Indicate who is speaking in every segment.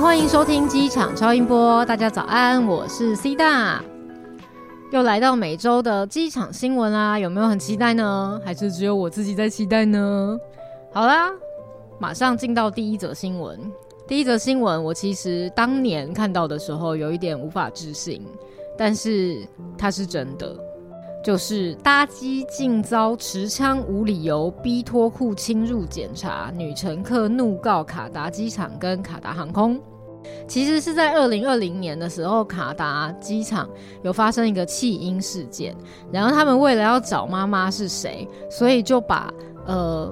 Speaker 1: 欢迎收听机场超音波，大家早安，我是 C 大，又来到每周的机场新闻啦，有没有很期待呢？还是只有我自己在期待呢？好啦，马上进到第一则新闻。第一则新闻，我其实当年看到的时候有一点无法置信，但是它是真的。就是搭机竟遭持枪无理由逼脱裤侵入检查，女乘客怒告卡达机场跟卡达航空。其实是在二零二零年的时候，卡达机场有发生一个弃婴事件，然后他们为了要找妈妈是谁，所以就把呃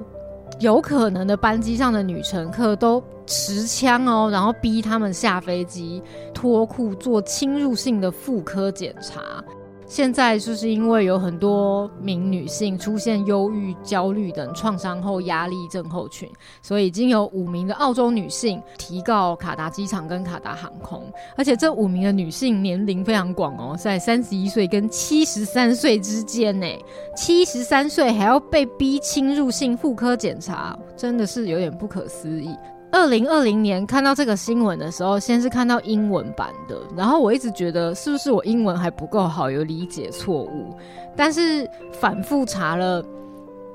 Speaker 1: 有可能的班机上的女乘客都持枪哦，然后逼他们下飞机脱裤做侵入性的妇科检查。现在就是因为有很多名女性出现忧郁、焦虑等创伤后压力症候群，所以已经有五名的澳洲女性提告卡达机场跟卡达航空，而且这五名的女性年龄非常广哦，在三十一岁跟七十三岁之间呢，七十三岁还要被逼侵入性妇科检查，真的是有点不可思议。二零二零年看到这个新闻的时候，先是看到英文版的，然后我一直觉得是不是我英文还不够好，有理解错误。但是反复查了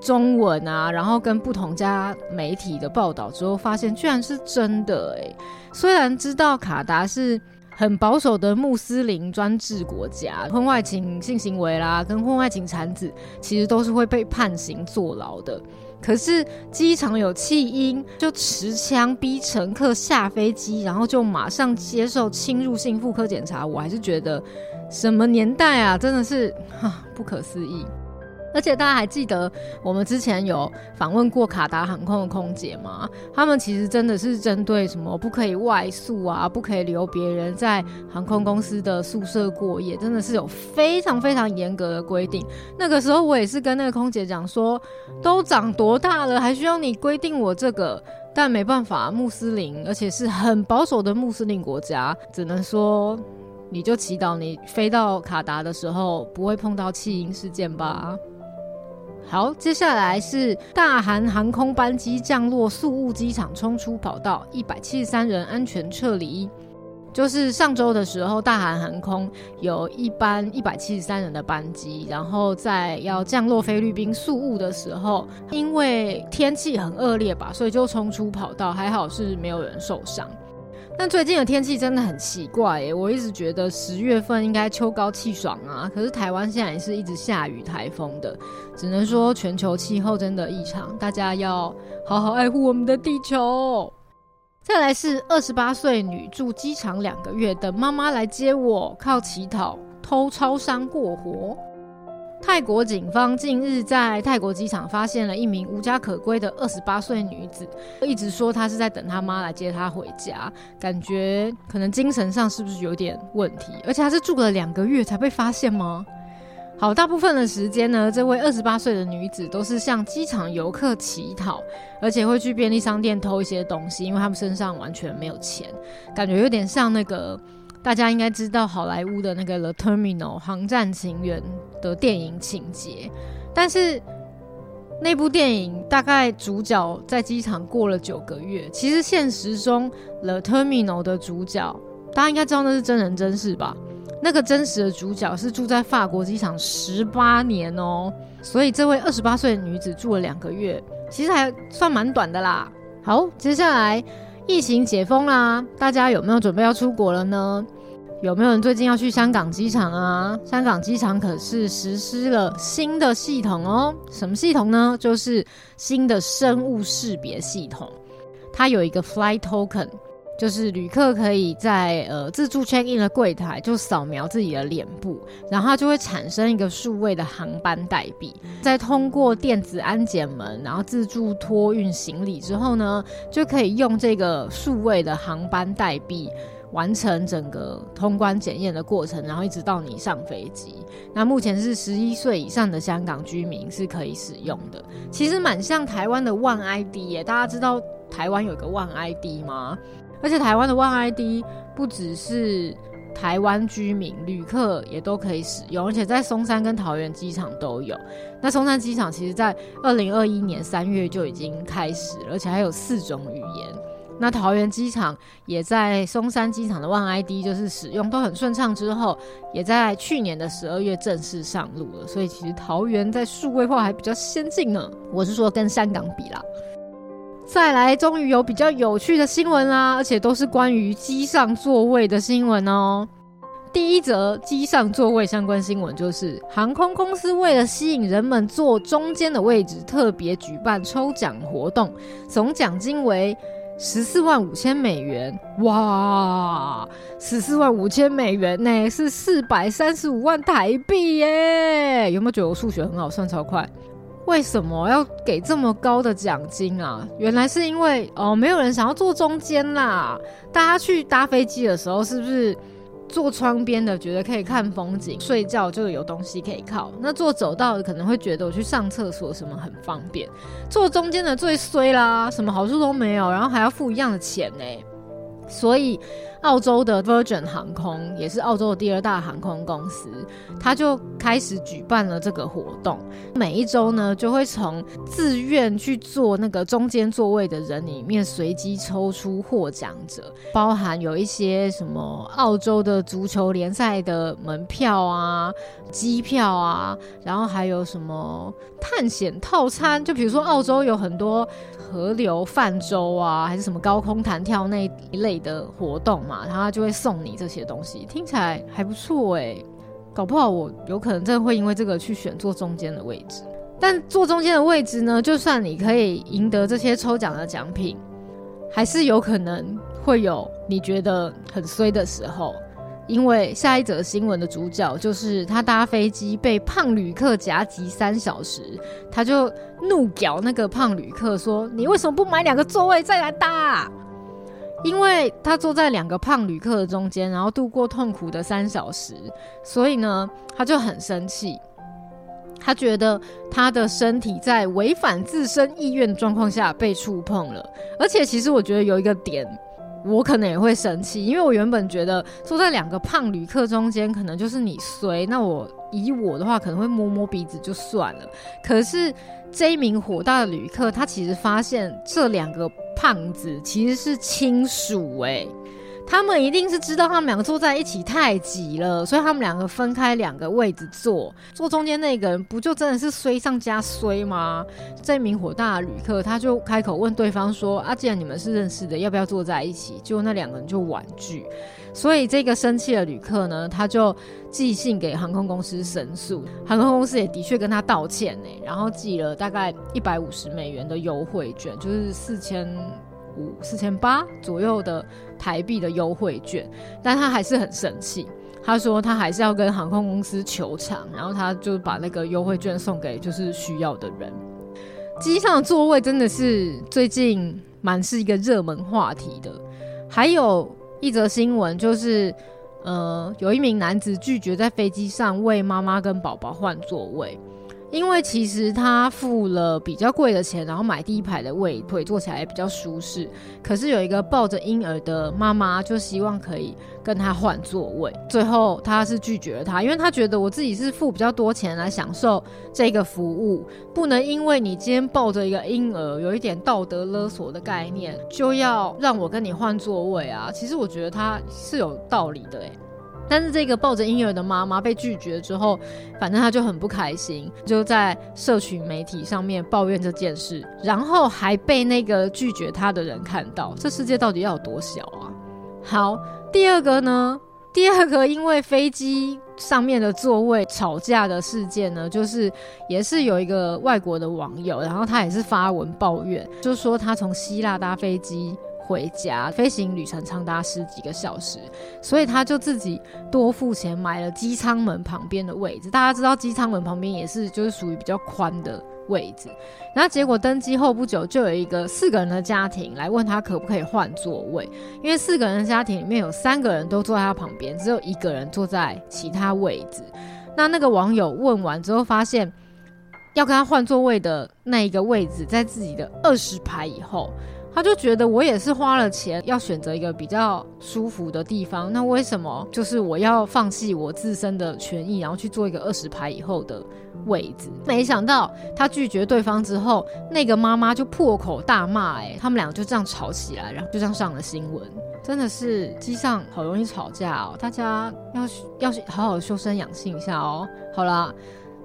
Speaker 1: 中文啊，然后跟不同家媒体的报道之后，发现居然是真的欸。虽然知道卡达是很保守的穆斯林专制国家，婚外情性行为啦，跟婚外情产子，其实都是会被判刑坐牢的。可是机场有弃婴，就持枪逼乘客下飞机，然后就马上接受侵入性妇科检查。我还是觉得，什么年代啊，真的是哈不可思议。而且大家还记得我们之前有访问过卡达航空的空姐吗？他们其实真的是针对什么不可以外宿啊，不可以留别人在航空公司的宿舍过夜，真的是有非常非常严格的规定。那个时候我也是跟那个空姐讲说，都长多大了，还需要你规定我这个？但没办法，穆斯林，而且是很保守的穆斯林国家，只能说你就祈祷你飞到卡达的时候不会碰到弃婴事件吧。好，接下来是大韩航空班机降落宿务机场，冲出跑道，一百七十三人安全撤离。就是上周的时候，大韩航空有一班一百七十三人的班机，然后在要降落菲律宾宿务的时候，因为天气很恶劣吧，所以就冲出跑道，还好是没有人受伤。但最近的天气真的很奇怪耶，我一直觉得十月份应该秋高气爽啊，可是台湾现在也是一直下雨台风的，只能说全球气候真的异常，大家要好好爱护我们的地球。再来是二十八岁女住机场两个月，等妈妈来接我，靠乞讨偷超商过活。泰国警方近日在泰国机场发现了一名无家可归的二十八岁女子，一直说她是在等她妈来接她回家，感觉可能精神上是不是有点问题？而且她是住了两个月才被发现吗？好，大部分的时间呢，这位二十八岁的女子都是向机场游客乞讨，而且会去便利商店偷一些东西，因为他们身上完全没有钱，感觉有点像那个。大家应该知道好莱坞的那个《The Terminal》航站情缘的电影情节，但是那部电影大概主角在机场过了九个月。其实现实中，《The Terminal》的主角大家应该知道那是真人真事吧？那个真实的主角是住在法国机场十八年哦，所以这位二十八岁的女子住了两个月，其实还算蛮短的啦。好，接下来。疫情解封啦，大家有没有准备要出国了呢？有没有人最近要去香港机场啊？香港机场可是实施了新的系统哦。什么系统呢？就是新的生物识别系统，它有一个 fly Token。就是旅客可以在呃自助 check in 的柜台就扫描自己的脸部，然后它就会产生一个数位的航班代币，再通过电子安检门，然后自助托运行李之后呢，就可以用这个数位的航班代币完成整个通关检验的过程，然后一直到你上飞机。那目前是十一岁以上的香港居民是可以使用的，其实蛮像台湾的 One ID 耶。大家知道台湾有个 One ID 吗？而且台湾的 One ID 不只是台湾居民、旅客也都可以使用，而且在松山跟桃园机场都有。那松山机场其实在二零二一年三月就已经开始了，而且还有四种语言。那桃园机场也在松山机场的 One ID 就是使用都很顺畅之后，也在去年的十二月正式上路了。所以其实桃园在数位化还比较先进呢。我是说跟香港比啦。再来，终于有比较有趣的新闻啦，而且都是关于机上座位的新闻哦。第一则机上座位相关新闻就是，航空公司为了吸引人们坐中间的位置，特别举办抽奖活动，总奖金为十四万五千美元。哇，十四万五千美元呢，是四百三十五万台币耶！有没有觉得我数学很好，算超快？为什么要给这么高的奖金啊？原来是因为哦，没有人想要坐中间啦。大家去搭飞机的时候，是不是？坐窗边的觉得可以看风景，睡觉就有东西可以靠。那坐走道的可能会觉得我去上厕所什么很方便。坐中间的最衰啦，什么好处都没有，然后还要付一样的钱呢。所以。澳洲的 Virgin 航空也是澳洲的第二大航空公司，他就开始举办了这个活动。每一周呢，就会从自愿去坐那个中间座位的人里面随机抽出获奖者，包含有一些什么澳洲的足球联赛的门票啊、机票啊，然后还有什么探险套餐，就比如说澳洲有很多河流泛舟啊，还是什么高空弹跳那一类的活动。然后他就会送你这些东西，听起来还不错哎，搞不好我有可能真的会因为这个去选坐中间的位置。但坐中间的位置呢，就算你可以赢得这些抽奖的奖品，还是有可能会有你觉得很衰的时候。因为下一则新闻的主角就是他搭飞机被胖旅客夹击三小时，他就怒屌那个胖旅客说：“你为什么不买两个座位再来搭？”因为他坐在两个胖旅客的中间，然后度过痛苦的三小时，所以呢，他就很生气。他觉得他的身体在违反自身意愿状况下被触碰了，而且其实我觉得有一个点，我可能也会生气，因为我原本觉得坐在两个胖旅客中间，可能就是你衰，那我以我的话可能会摸摸鼻子就算了。可是这一名火大的旅客，他其实发现这两个。胖子其实是亲属哎，他们一定是知道他们两个坐在一起太挤了，所以他们两个分开两个位置坐。坐中间那个人不就真的是衰上加衰吗？这名火大的旅客他就开口问对方说：“啊，既然你们是认识的，要不要坐在一起？”结果那两个人就婉拒。所以这个生气的旅客呢，他就寄信给航空公司申诉，航空公司也的确跟他道歉呢，然后寄了大概一百五十美元的优惠券，就是四千五、四千八左右的台币的优惠券，但他还是很生气，他说他还是要跟航空公司求偿，然后他就把那个优惠券送给就是需要的人。机上的座位真的是最近蛮是一个热门话题的，还有。一则新闻就是，呃，有一名男子拒绝在飞机上为妈妈跟宝宝换座位。因为其实他付了比较贵的钱，然后买第一排的位，腿坐起来也比较舒适。可是有一个抱着婴儿的妈妈，就希望可以跟他换座位。最后他是拒绝了他，因为他觉得我自己是付比较多钱来享受这个服务，不能因为你今天抱着一个婴儿，有一点道德勒索的概念，就要让我跟你换座位啊。其实我觉得他是有道理的，欸，但是这个抱着婴儿的妈妈被拒绝之后，反正她就很不开心，就在社群媒体上面抱怨这件事，然后还被那个拒绝她的人看到。这世界到底要有多小啊？好，第二个呢？第二个因为飞机上面的座位吵架的事件呢，就是也是有一个外国的网友，然后他也是发文抱怨，就说他从希腊搭飞机。回家，飞行旅程长达十几个小时，所以他就自己多付钱买了机舱门旁边的位置。大家知道机舱门旁边也是就是属于比较宽的位置。然后结果登机后不久，就有一个四个人的家庭来问他可不可以换座位，因为四个人的家庭里面有三个人都坐在他旁边，只有一个人坐在其他位置。那那个网友问完之后，发现要跟他换座位的那一个位置在自己的二十排以后。他就觉得我也是花了钱要选择一个比较舒服的地方，那为什么就是我要放弃我自身的权益，然后去做一个二十排以后的位置？没想到他拒绝对方之后，那个妈妈就破口大骂，哎，他们俩就这样吵起来，然后就这样上了新闻。真的是机上好容易吵架哦，大家要要好好修身养性一下哦。好啦。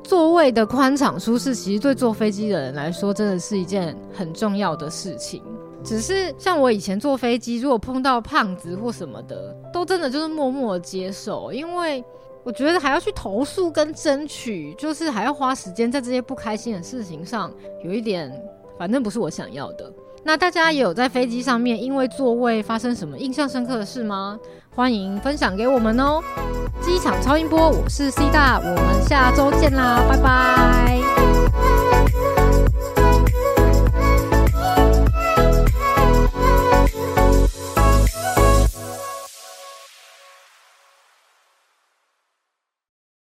Speaker 1: 座位的宽敞舒适，其实对坐飞机的人来说，真的是一件很重要的事情。只是像我以前坐飞机，如果碰到胖子或什么的，都真的就是默默接受，因为我觉得还要去投诉跟争取，就是还要花时间在这些不开心的事情上，有一点，反正不是我想要的。那大家也有在飞机上面因为座位发生什么印象深刻的事吗？欢迎分享给我们哦！机场超音波，我是 C 大，我们下周见啦，拜拜。